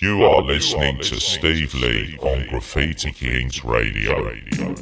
You are listening to Steve Lee on Graffiti Kings Radio.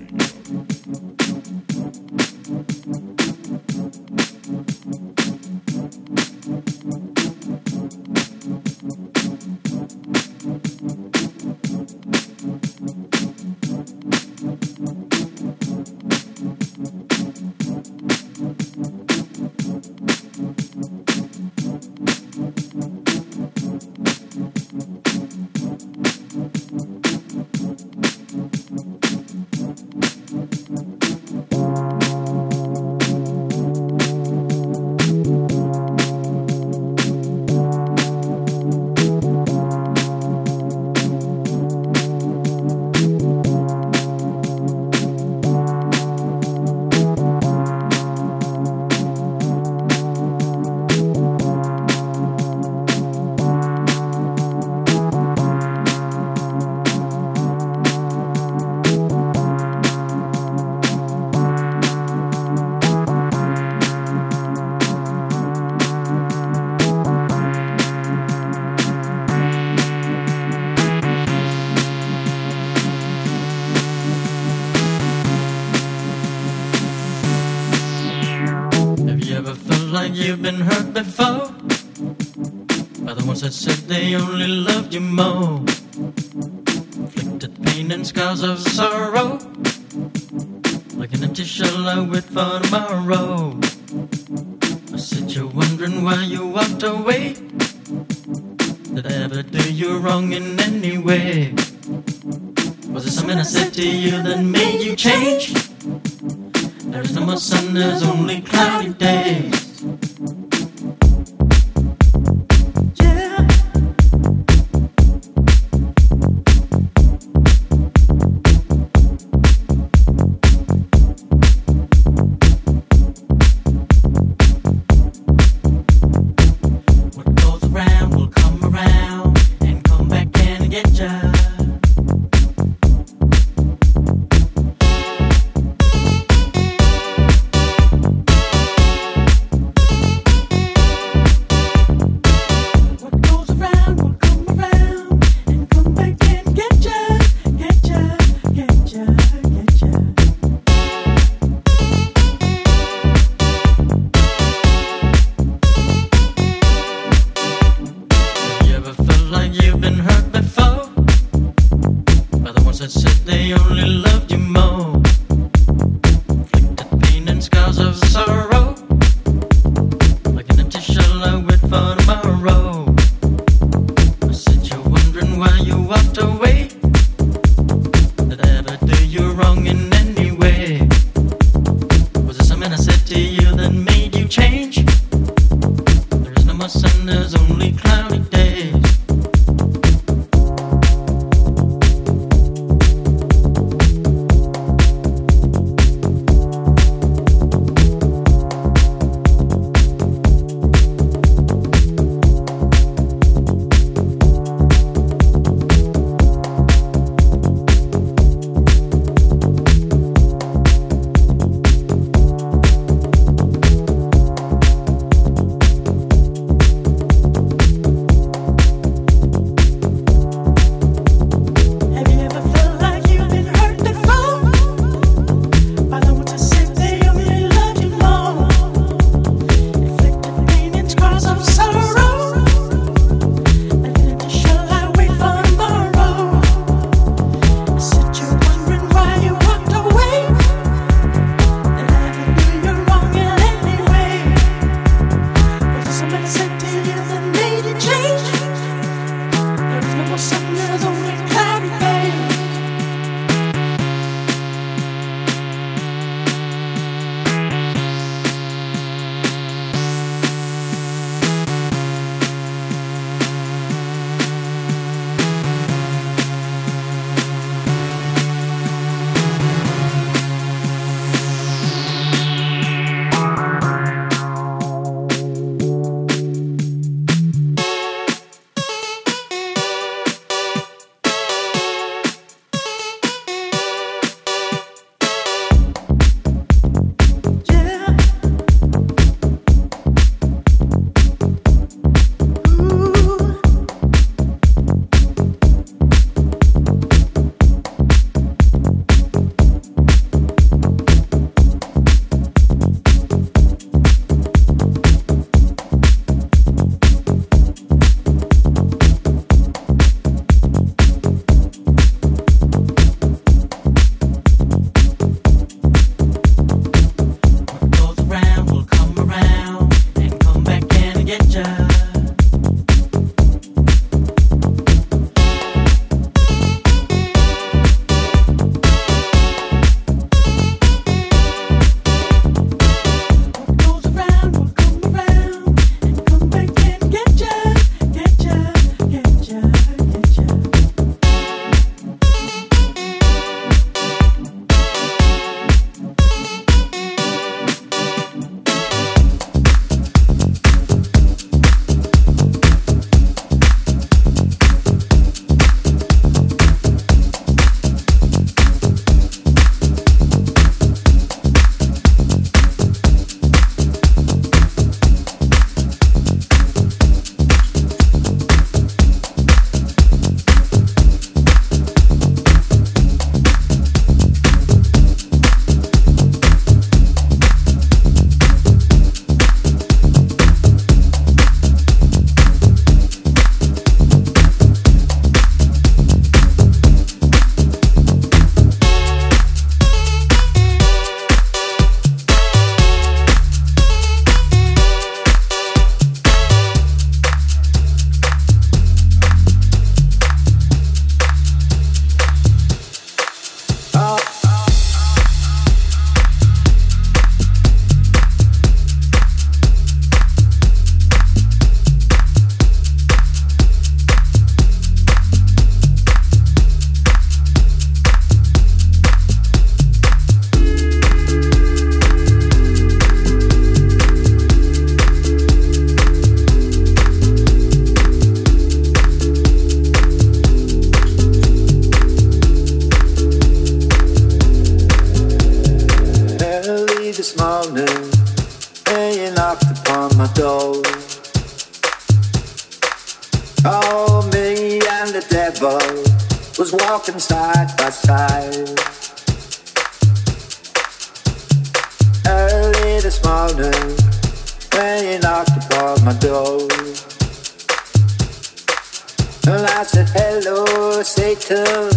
I said, hello, Satan,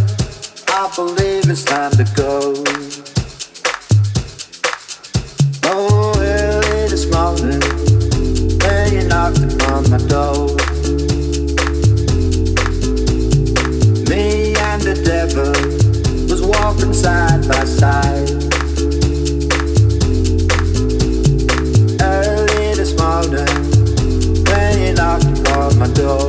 I believe it's time to go. Oh, early this morning when you knocked upon my door. Me and the devil was walking side by side. Early this morning when you knocked upon my door.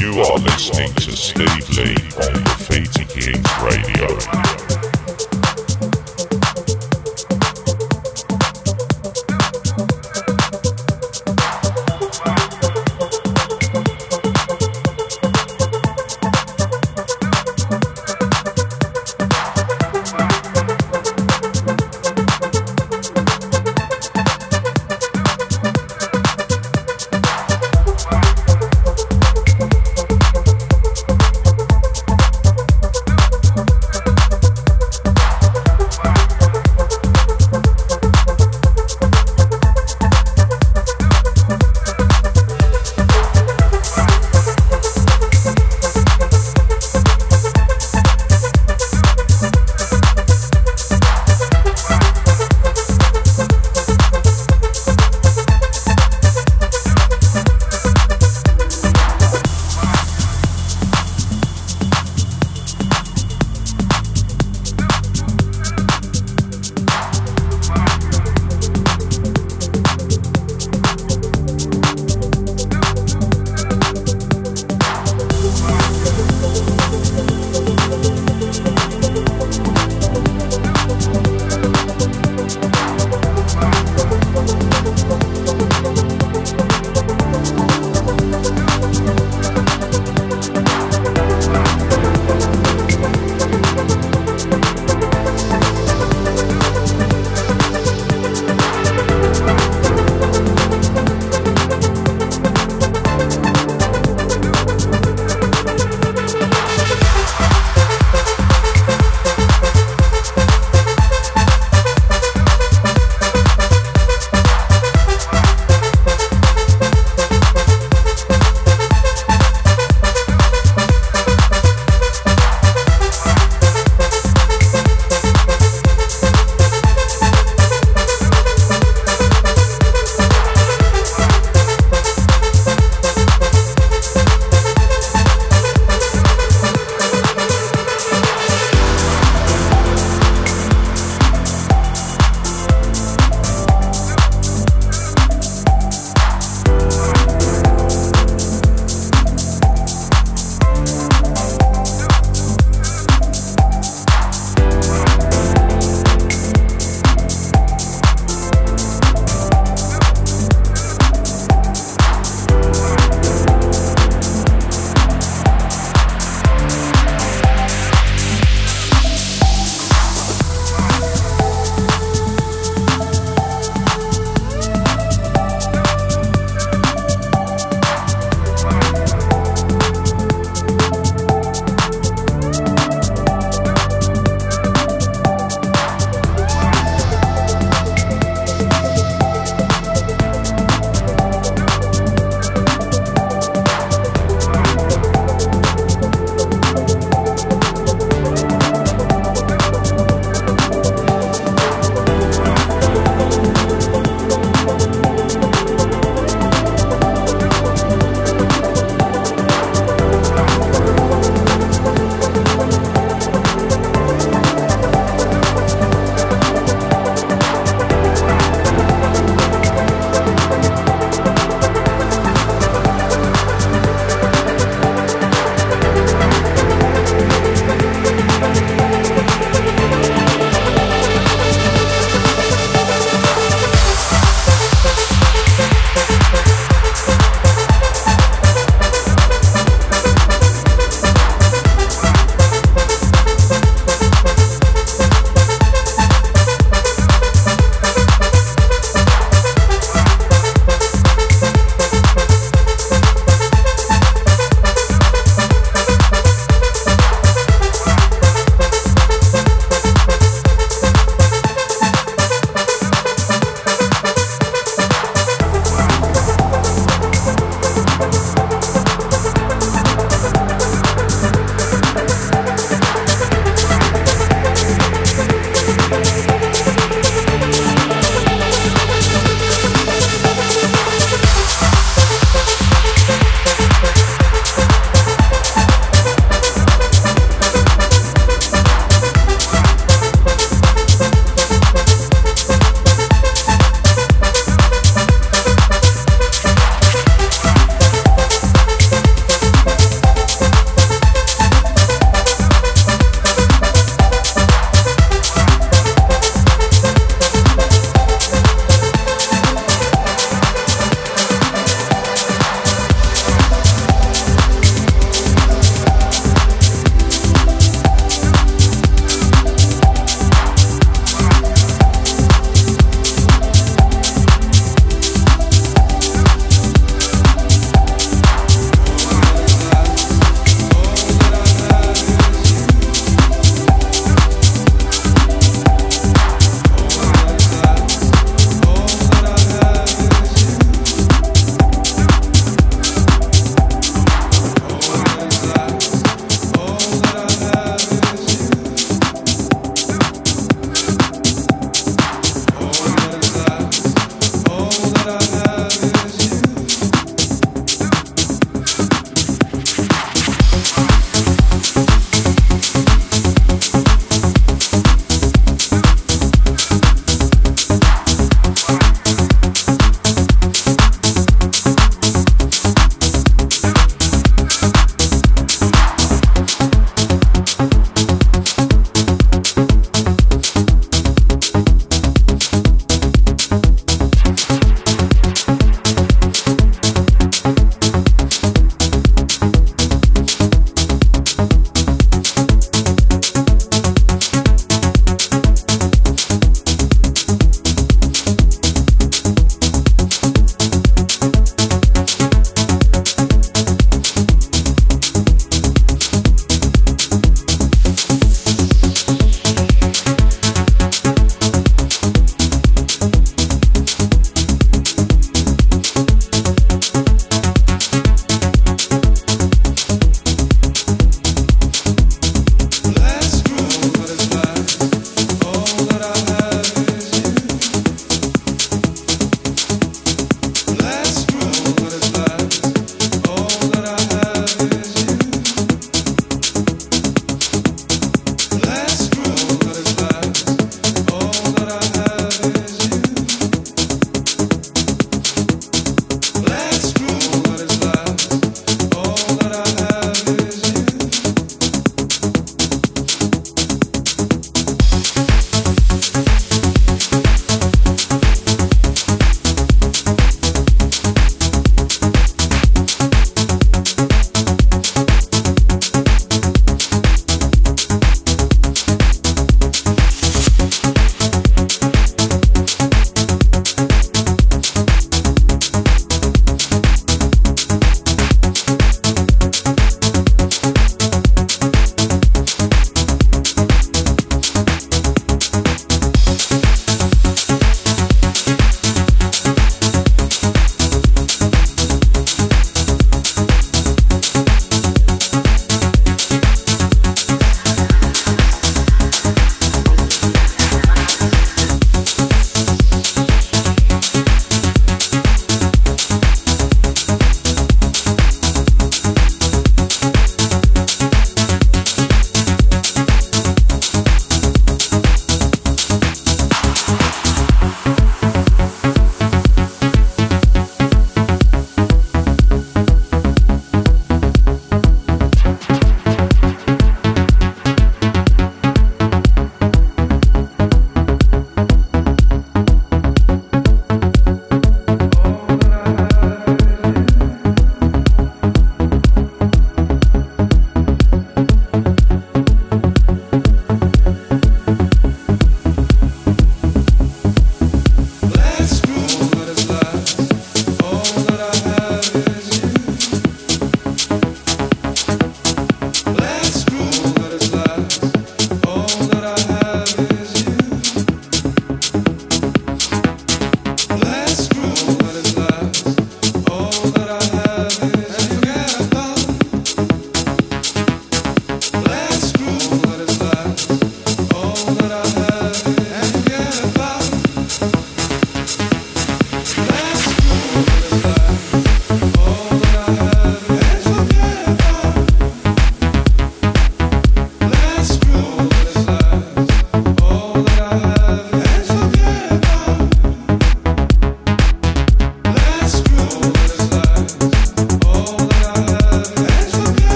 You are listening to Steve Lee on Graffiti Kings Radio.